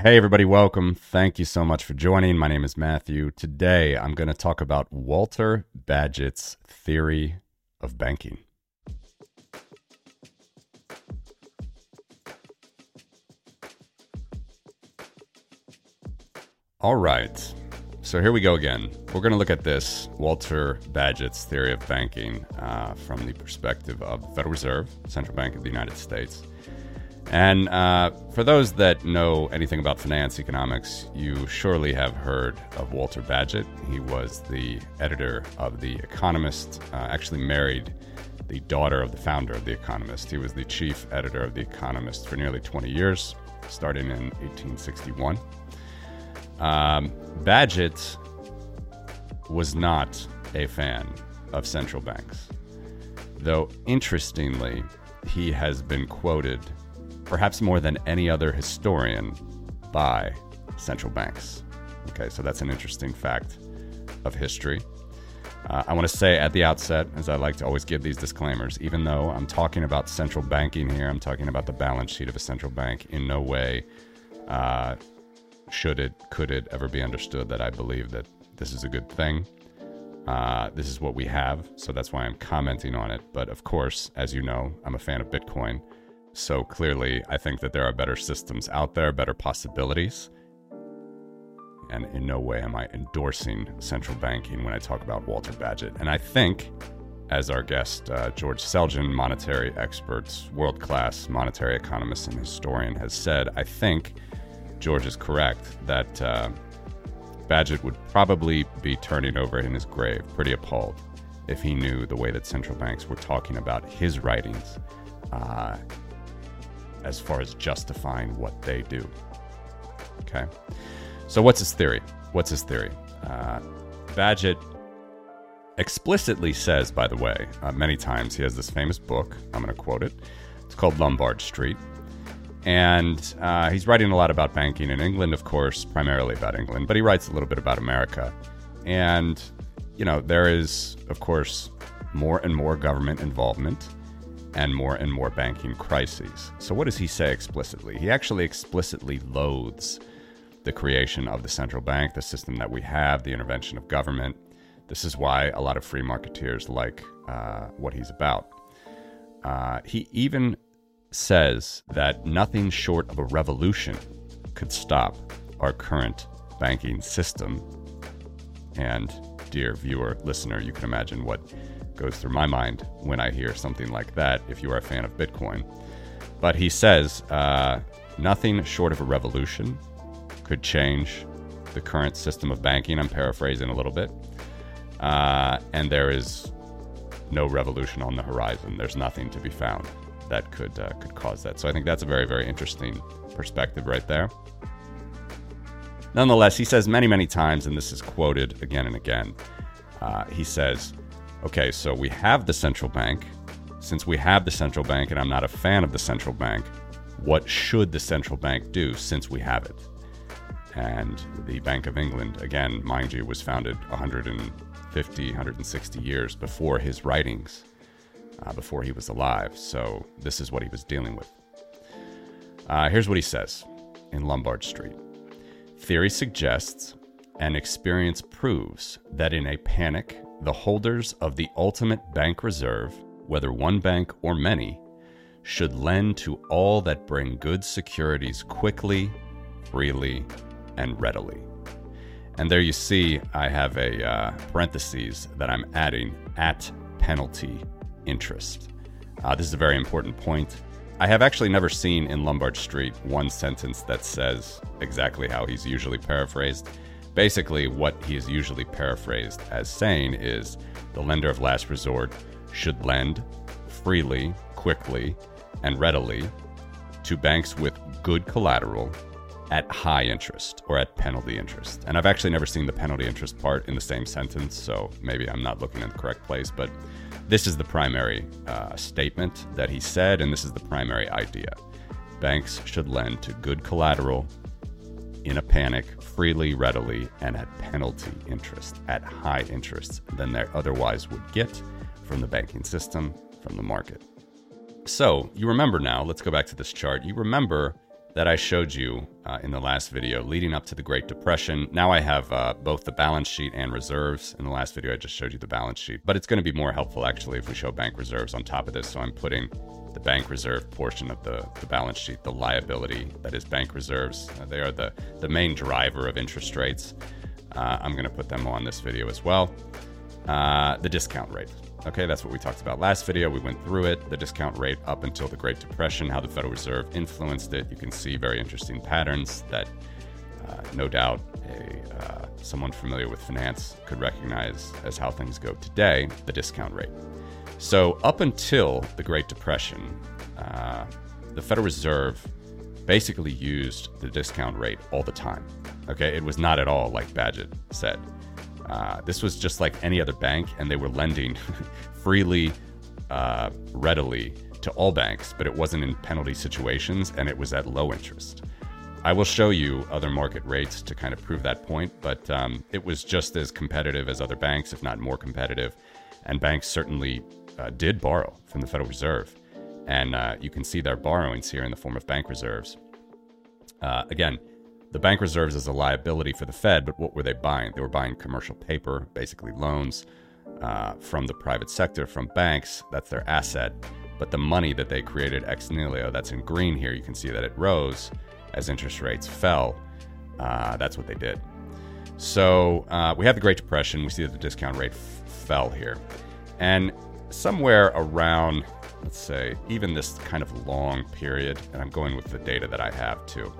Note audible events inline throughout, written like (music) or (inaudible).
Hey, everybody, welcome. Thank you so much for joining. My name is Matthew. Today, I'm going to talk about Walter Bagehot's theory of banking. All right. So here we go again. We're going to look at this Walter Bagehot's theory of banking uh, from the perspective of the Federal Reserve, Central Bank of the United States. And uh, for those that know anything about finance economics, you surely have heard of Walter Bagehot. He was the editor of The Economist, uh, actually married the daughter of the founder of The Economist. He was the chief editor of The Economist for nearly 20 years, starting in 1861. Um, Bagehot was not a fan of central banks, though interestingly, he has been quoted perhaps more than any other historian, by central banks. Okay, so that's an interesting fact of history. Uh, I want to say at the outset, as I like to always give these disclaimers, even though I'm talking about central banking here, I'm talking about the balance sheet of a central bank, in no way uh, should it, could it ever be understood that I believe that this is a good thing. Uh, this is what we have, so that's why I'm commenting on it. But of course, as you know, I'm a fan of Bitcoin. So clearly, I think that there are better systems out there, better possibilities. And in no way am I endorsing central banking when I talk about Walter Bagehot. And I think, as our guest uh, George Selgin, monetary expert, world class monetary economist and historian, has said, I think George is correct that uh, Bagehot would probably be turning over in his grave, pretty appalled, if he knew the way that central banks were talking about his writings. Uh, as far as justifying what they do. Okay. So, what's his theory? What's his theory? Uh, Bagehot explicitly says, by the way, uh, many times he has this famous book. I'm going to quote it. It's called Lombard Street. And uh, he's writing a lot about banking in England, of course, primarily about England, but he writes a little bit about America. And, you know, there is, of course, more and more government involvement and more and more banking crises. So, what does he say explicitly? He actually explicitly loathes the creation of the central bank, the system that we have, the intervention of government. This is why a lot of free marketeers like uh, what he's about. Uh, he even says that nothing short of a revolution could stop our current banking system. And, dear viewer, listener, you can imagine what goes through my mind when I hear something like that, if you are a fan of Bitcoin. But he says uh, nothing short of a revolution could change the current system of banking. I'm paraphrasing a little bit. Uh, and there is no revolution on the horizon. There's nothing to be found that could uh, could cause that. So I think that's a very very interesting perspective right there. Nonetheless, he says many many times, and this is quoted again and again. Uh, he says, okay, so we have the central bank. Since we have the central bank, and I'm not a fan of the central bank, what should the central bank do since we have it? And the Bank of England, again, mind you, was founded 150, 160 years before his writings, uh, before he was alive. So this is what he was dealing with. Uh, here's what he says in Lombard Street Theory suggests and experience proves that in a panic, the holders of the ultimate bank reserve, whether one bank or many, should lend to all that bring good securities quickly, freely, and readily. And there you see, I have a uh, parentheses that I'm adding at penalty interest. Uh, this is a very important point. I have actually never seen in Lombard Street one sentence that says exactly how he's usually paraphrased. Basically, what he is usually paraphrased as saying is the lender of last resort should lend freely, quickly, and readily to banks with good collateral at high interest or at penalty interest. And I've actually never seen the penalty interest part in the same sentence, so maybe I'm not looking in the correct place, but this is the primary uh, statement that he said, and this is the primary idea. Banks should lend to good collateral in a panic freely, readily, and at penalty interest, at high interest than they otherwise would get from the banking system, from the market. So you remember now, let's go back to this chart. You remember that I showed you uh, in the last video leading up to the Great Depression. Now I have uh, both the balance sheet and reserves. In the last video, I just showed you the balance sheet, but it's going to be more helpful actually if we show bank reserves on top of this. So I'm putting the bank reserve portion of the, the balance sheet, the liability that is bank reserves. Uh, they are the, the main driver of interest rates. Uh, I'm going to put them on this video as well. Uh, the discount rate. Okay, that's what we talked about last video. We went through it, the discount rate up until the Great Depression, how the Federal Reserve influenced it. You can see very interesting patterns that uh, no doubt a, uh, someone familiar with finance could recognize as how things go today, the discount rate. So, up until the Great Depression, uh, the Federal Reserve basically used the discount rate all the time. Okay, it was not at all like Bagehot said. Uh, this was just like any other bank, and they were lending (laughs) freely, uh, readily to all banks, but it wasn't in penalty situations and it was at low interest. I will show you other market rates to kind of prove that point, but um, it was just as competitive as other banks, if not more competitive. And banks certainly uh, did borrow from the Federal Reserve. And uh, you can see their borrowings here in the form of bank reserves. Uh, again, the bank reserves is a liability for the Fed, but what were they buying? They were buying commercial paper, basically loans uh, from the private sector, from banks. That's their asset. But the money that they created ex nihilo, that's in green here, you can see that it rose as interest rates fell. Uh, that's what they did. So uh, we have the Great Depression. We see that the discount rate f- fell here. And somewhere around, let's say, even this kind of long period, and I'm going with the data that I have too,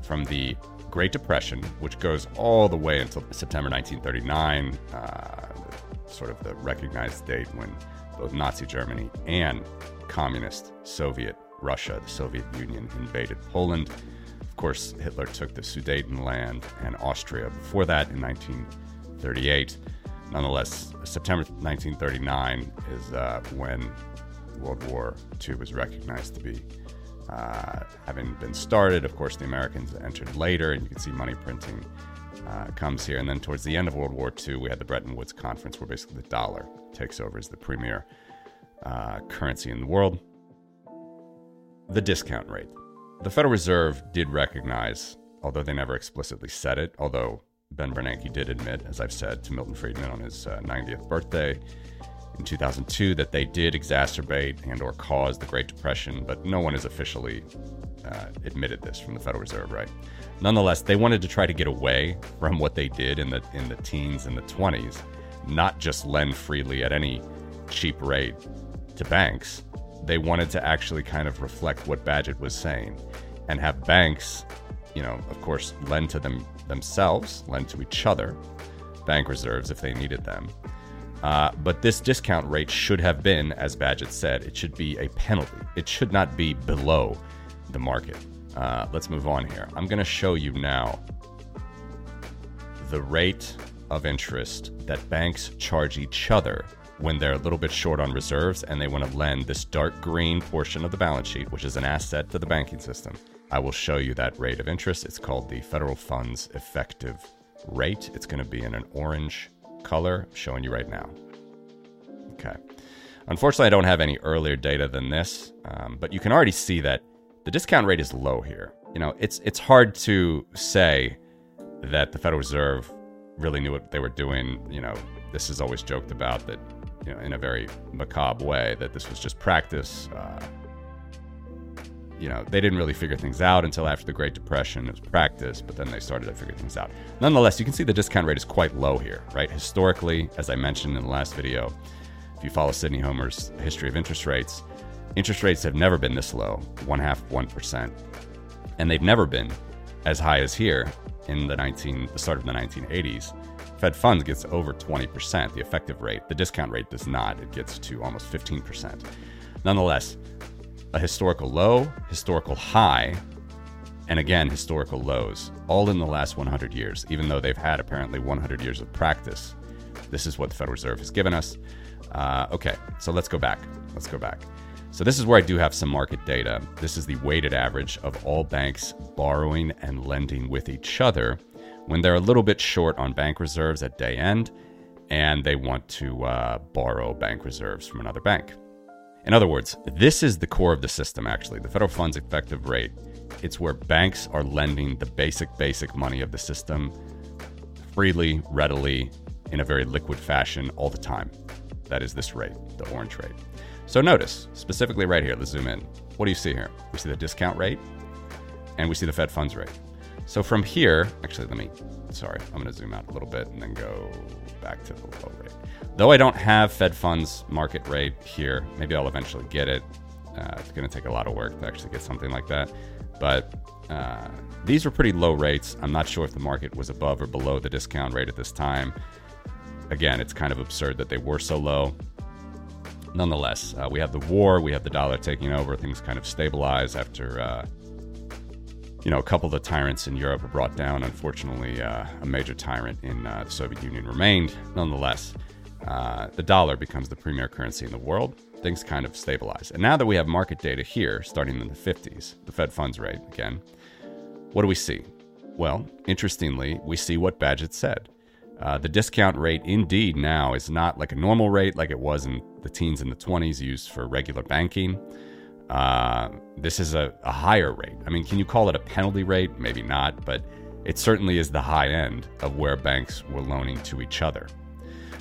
from the Great Depression, which goes all the way until September 1939, uh, sort of the recognized date when both Nazi Germany and communist Soviet Russia, the Soviet Union, invaded Poland. Of course, Hitler took the Sudetenland and Austria before that in 1938. Nonetheless, September 1939 is uh, when World War II was recognized to be uh, having been started. Of course, the Americans entered later, and you can see money printing uh, comes here. And then towards the end of World War II, we had the Bretton Woods Conference, where basically the dollar takes over as the premier uh, currency in the world. The discount rate. The Federal Reserve did recognize, although they never explicitly said it, although Ben Bernanke did admit, as I've said to Milton Friedman on his 90th uh, birthday, in 2002 that they did exacerbate and or cause the Great Depression, but no one has officially uh, admitted this from the Federal Reserve, right? Nonetheless, they wanted to try to get away from what they did in the in the teens and the 20s, not just lend freely at any cheap rate to banks. They wanted to actually kind of reflect what Bagehot was saying and have banks, you know, of course, lend to them themselves, lend to each other, bank reserves if they needed them uh, but this discount rate should have been, as Bagehot said, it should be a penalty. It should not be below the market. Uh, let's move on here. I'm going to show you now the rate of interest that banks charge each other when they're a little bit short on reserves and they want to lend this dark green portion of the balance sheet, which is an asset to the banking system. I will show you that rate of interest. It's called the federal funds effective rate. It's going to be in an orange color I'm showing you right now. Okay. Unfortunately, I don't have any earlier data than this, um, but you can already see that the discount rate is low here. You know, it's it's hard to say that the Federal Reserve really knew what they were doing. You know, this is always joked about that, you know, in a very macabre way, that this was just practice. Uh, you know, they didn't really figure things out until after the Great Depression. It was practice, but then they started to figure things out. Nonetheless, you can see the discount rate is quite low here, right? Historically, as I mentioned in the last video, if you follow Sidney Homer's history of interest rates, interest rates have never been this low, one half 1%. And they've never been as high as here in the 19, the start of the 1980s. Fed funds gets over 20%, the effective rate. The discount rate does not. It gets to almost 15%. Nonetheless, a historical low, historical high, and again, historical lows, all in the last 100 years, even though they've had apparently 100 years of practice. This is what the Federal Reserve has given us. Uh, okay, so let's go back. Let's go back. So, this is where I do have some market data. This is the weighted average of all banks borrowing and lending with each other when they're a little bit short on bank reserves at day end and they want to uh, borrow bank reserves from another bank. In other words, this is the core of the system, actually. The federal funds effective rate It's where banks are lending the basic, basic money of the system freely, readily, in a very liquid fashion all the time. That is this rate, the orange rate. So notice, specifically right here, let's zoom in. What do you see here? We see the discount rate and we see the Fed funds rate. So from here, actually, let me, sorry, I'm going to zoom out a little bit and then go back to the low rate. Though I don't have Fed funds market rate here, maybe I'll eventually get it. Uh, it's going to take a lot of work to actually get something like that. But uh, these were pretty low rates. I'm not sure if the market was above or below the discount rate at this time. Again, it's kind of absurd that they were so low. Nonetheless, uh, we have the war, we have the dollar taking over, things kind of stabilize after, uh, you know, a couple of the tyrants in Europe were brought down. Unfortunately, uh, a major tyrant in uh, the Soviet Union remained. Nonetheless, uh, the dollar becomes the premier currency in the world. Things kind of stabilize. And now that we have market data here, starting in the 50s, the Fed funds rate again, what do we see? Well, interestingly, we see what Bagehot said. Uh, the discount rate indeed now is not like a normal rate like it was in the teens and the 20s used for regular banking. Uh, this is a, a higher rate. I mean, can you call it a penalty rate? Maybe not, but it certainly is the high end of where banks were loaning to each other.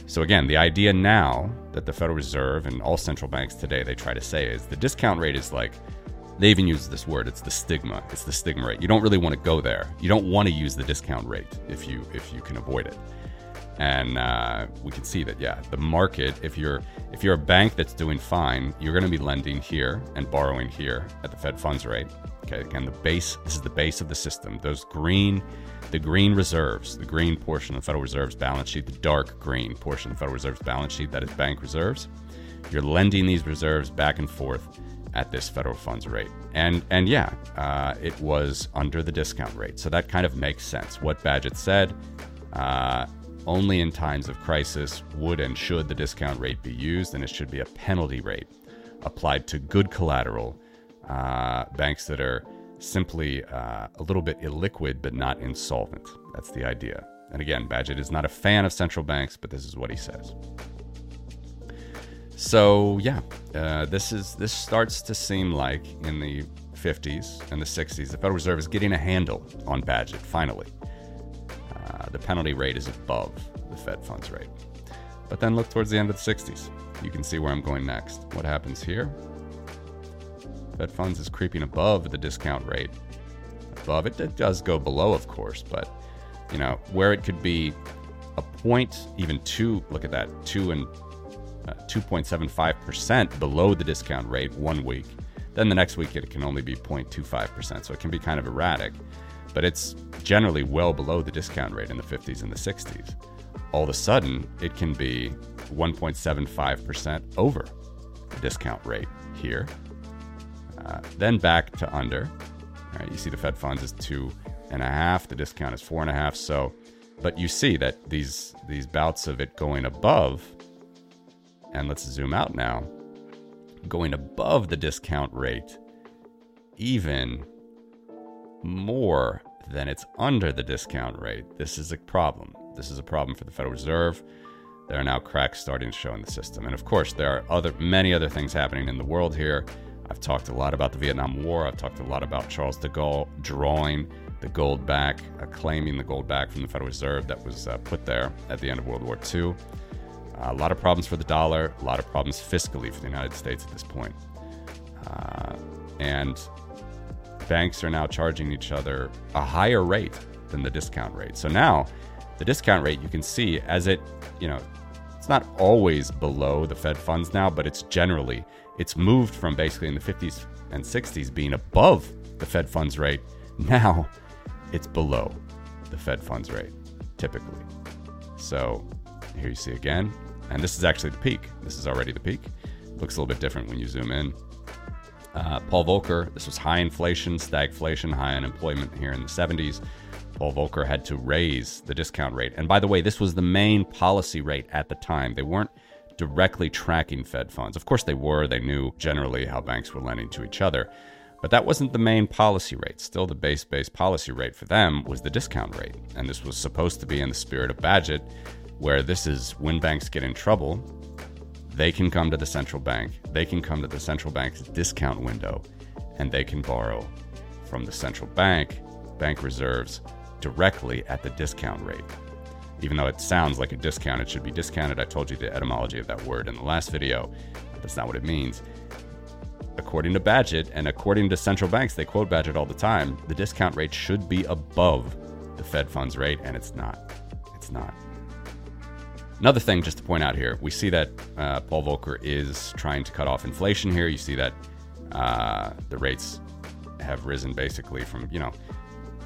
So again, the idea now that the Federal Reserve and all central banks today they try to say is the discount rate is like they even use this word it's the stigma it's the stigma rate you don't really want to go there you don't want to use the discount rate if you if you can avoid it and uh, we can see that yeah the market if you're if you're a bank that's doing fine you're going to be lending here and borrowing here at the fed funds rate. Okay again the base this is the base of the system. Those green the green reserves the green portion of the federal reserve's balance sheet the dark green portion of the federal reserve's balance sheet that is bank reserves you're lending these reserves back and forth at this federal funds rate. And and yeah uh, it was under the discount rate. So that kind of makes sense. What Bagehot said uh, only in times of crisis would and should the discount rate be used, and it should be a penalty rate applied to good collateral uh, banks that are simply uh, a little bit illiquid but not insolvent. That's the idea. And again, Bagehot is not a fan of central banks, but this is what he says. So yeah, uh, this is this starts to seem like in the 50s and the 60s, the Federal Reserve is getting a handle on Bagehot finally. Uh, the penalty rate is above the Fed funds rate. But then look towards the end of the 60s. You can see where I'm going next. What happens here? Fed funds is creeping above the discount rate. Above it, it does go below, of course, but you know where it could be a point, even two. Look at that, two and uh, 2.75 percent below the discount rate one week. Then the next week it can only be 0.25 percent, so it can be kind of erratic but it's generally well below the discount rate in the 50s and the 60s. All of a sudden, it can be 1.75% over the discount rate here. Uh, then back to under. Right, you see the Fed funds is two and a half, the discount is four and a half. So, but you see that these these bouts of it going above, and let's zoom out now, going above the discount rate, even more than it's under the discount rate, this is a problem. This is a problem for the Federal Reserve. There are now cracks starting to show in the system. And of course, there are other many other things happening in the world here. I've talked a lot about the Vietnam War. I've talked a lot about Charles de Gaulle drawing the gold back, uh, claiming the gold back from the Federal Reserve that was uh, put there at the end of World War II. Uh, a lot of problems for the dollar, a lot of problems fiscally for the United States at this point. Uh, and banks are now charging each other a higher rate than the discount rate. So now the discount rate you can see as it, you know, it's not always below the Fed funds now, but it's generally it's moved from basically in the 50s and 60s being above the Fed funds rate. (laughs) Now it's below the Fed funds rate typically. So here you see again, and this is actually the peak. This is already the peak. Looks a little bit different when you zoom in. Uh, Paul Volcker, this was high inflation, stagflation, high unemployment here in the 70s. Paul Volcker had to raise the discount rate. And by the way, this was the main policy rate at the time. They weren't directly tracking Fed funds. Of course, they were. They knew generally how banks were lending to each other. But that wasn't the main policy rate. Still, the base base policy rate for them was the discount rate. And this was supposed to be in the spirit of Bagehot, where this is when banks get in trouble, they can come to the central bank, they can come to the central bank's discount window, and they can borrow from the central bank, bank reserves, directly at the discount rate. Even though it sounds like a discount, it should be discounted. I told you the etymology of that word in the last video. That's not what it means. According to Bagehot and according to central banks, they quote Bagehot all the time, the discount rate should be above the Fed funds rate, and it's not. It's not. Another thing, just to point out here, we see that uh, Paul Volcker is trying to cut off inflation here. You see that uh, the rates have risen basically from, you know,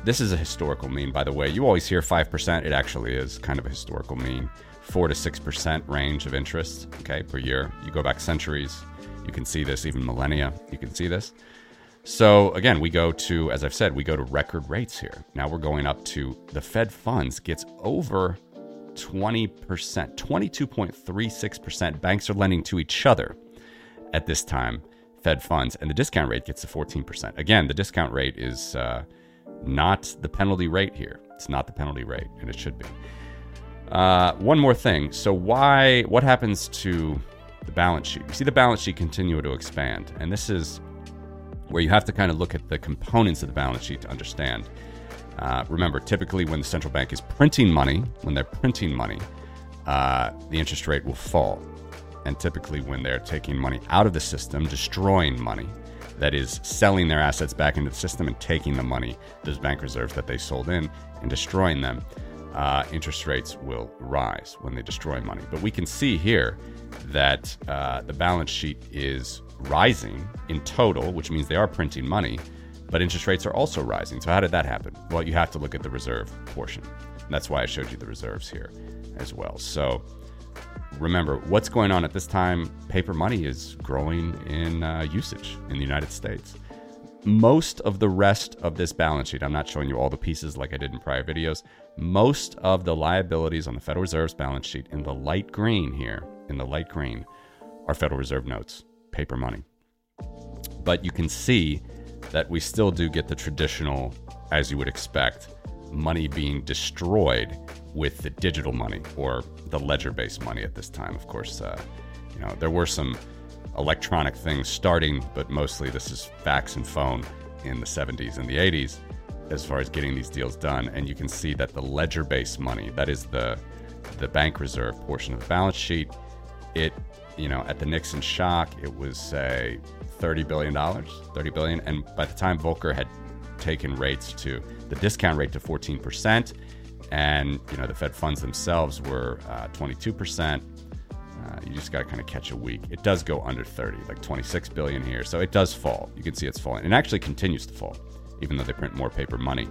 this is a historical mean, by the way. You always hear 5%. It actually is kind of a historical mean. 4 to 6% range of interest, okay, per year. You go back centuries, you can see this, even millennia, you can see this. So again, we go to, as I've said, we go to record rates here. Now we're going up to the Fed funds gets over 20%, 22.36%. Banks are lending to each other at this time, Fed funds, and the discount rate gets to 14%. Again, the discount rate is uh, not the penalty rate here. It's not the penalty rate, and it should be. Uh, one more thing. So, why? What happens to the balance sheet? You see the balance sheet continue to expand, and this is where you have to kind of look at the components of the balance sheet to understand. Uh, remember, typically when the central bank is printing money, when they're printing money, uh, the interest rate will fall. And typically when they're taking money out of the system, destroying money, that is selling their assets back into the system and taking the money, those bank reserves that they sold in, and destroying them, uh, interest rates will rise when they destroy money. But we can see here that uh, the balance sheet is rising in total, which means they are printing money but interest rates are also rising. So, how did that happen? Well, you have to look at the reserve portion. And that's why I showed you the reserves here as well. So, remember what's going on at this time paper money is growing in uh, usage in the United States. Most of the rest of this balance sheet, I'm not showing you all the pieces like I did in prior videos. Most of the liabilities on the Federal Reserve's balance sheet in the light green here, in the light green, are Federal Reserve notes, paper money. But you can see that we still do get the traditional, as you would expect, money being destroyed with the digital money or the ledger based money at this time. Of course, uh, you know, there were some electronic things starting, but mostly this is fax and phone in the 70s and the 80s as far as getting these deals done. And you can see that the ledger based money, that is the the bank reserve portion of the balance sheet, it, you know, at the Nixon shock, it was say thirty billion dollars, thirty billion, and by the time Volcker had taken rates to the discount rate to fourteen percent, and you know the Fed funds themselves were uh, twenty-two percent. Uh, you just got to kind of catch a week. It does go under 30, like 26 billion here. So it does fall. You can see it's falling. It actually continues to fall, even though they print more paper money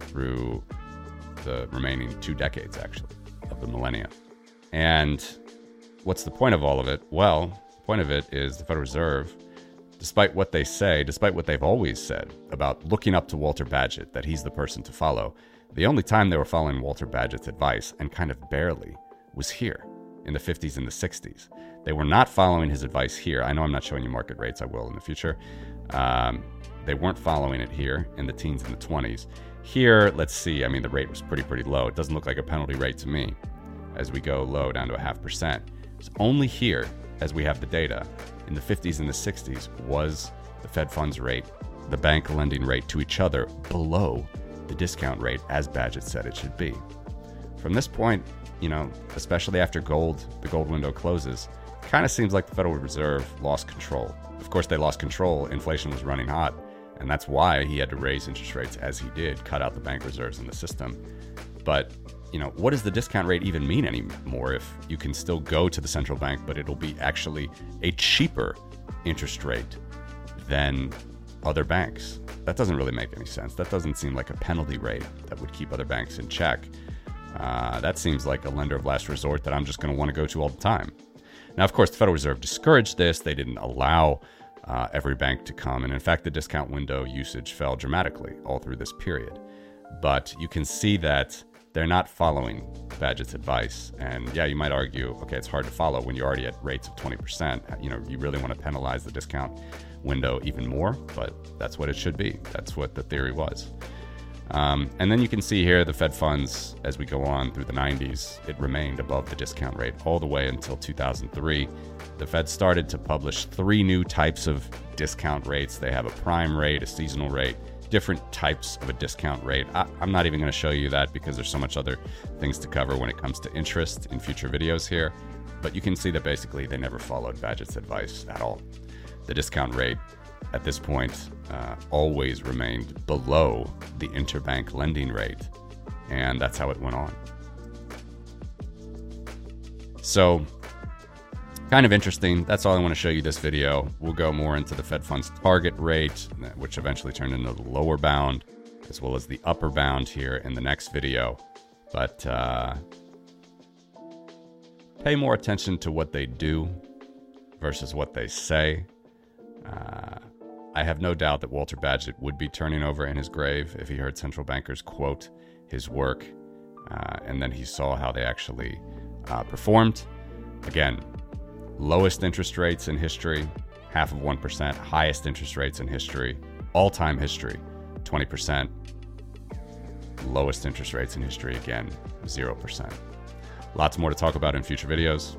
through the remaining two decades, actually, of the millennia. And what's the point of all of it? Well, point of it is the Federal Reserve, despite what they say, despite what they've always said about looking up to Walter Bagehot, that he's the person to follow, the only time they were following Walter Bagehot's advice, and kind of barely, was here in the 50s and the 60s. They were not following his advice here. I know I'm not showing you market rates, I will in the future. Um, they weren't following it here in the teens and the 20s. Here, let's see, I mean, the rate was pretty, pretty low. It doesn't look like a penalty rate to me as we go low down to a half percent. It's only here as we have the data, in the 50s and the 60s was the Fed funds rate, the bank lending rate to each other below the discount rate as Bagehot said it should be. From this point, you know, especially after gold, the gold window closes, kind of seems like the Federal Reserve lost control. Of course, they lost control. Inflation was running hot, and that's why he had to raise interest rates as he did, cut out the bank reserves in the system. But you know, what does the discount rate even mean anymore if you can still go to the central bank, but it'll be actually a cheaper interest rate than other banks? That doesn't really make any sense. That doesn't seem like a penalty rate that would keep other banks in check. Uh, that seems like a lender of last resort that I'm just going to want to go to all the time. Now, of course, the Federal Reserve discouraged this. They didn't allow uh, every bank to come. And in fact, the discount window usage fell dramatically all through this period. But you can see that they're not following Bagehot's advice. And yeah, you might argue, okay, it's hard to follow when you're already at rates of 20%. You know, you really want to penalize the discount window even more, but that's what it should be. That's what the theory was. Um, and then you can see here the Fed funds as we go on through the 90s, it remained above the discount rate all the way until 2003. The Fed started to publish three new types of discount rates. They have a prime rate, a seasonal rate, different types of a discount rate. I, am not even going to show you that because there's so much other things to cover when it comes to interest in future videos here. But you can see that basically they never followed Bagehot's advice at all. The discount rate at this point uh, always remained below the interbank lending rate. And that's how it went on. So, kind of interesting. That's all I want to show you this video. We'll go more into the Fed funds target rate, which eventually turned into the lower bound, as well as the upper bound here in the next video. But uh, pay more attention to what they do versus what they say. Uh, I have no doubt that Walter Bagehot would be turning over in his grave if he heard central bankers quote his work uh, and then he saw how they actually uh, performed. Again, lowest interest rates in history, half of 1%, highest interest rates in history, all time history, 20%. Lowest interest rates in history, again, 0%. Lots more to talk about in future videos.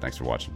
Thanks for watching.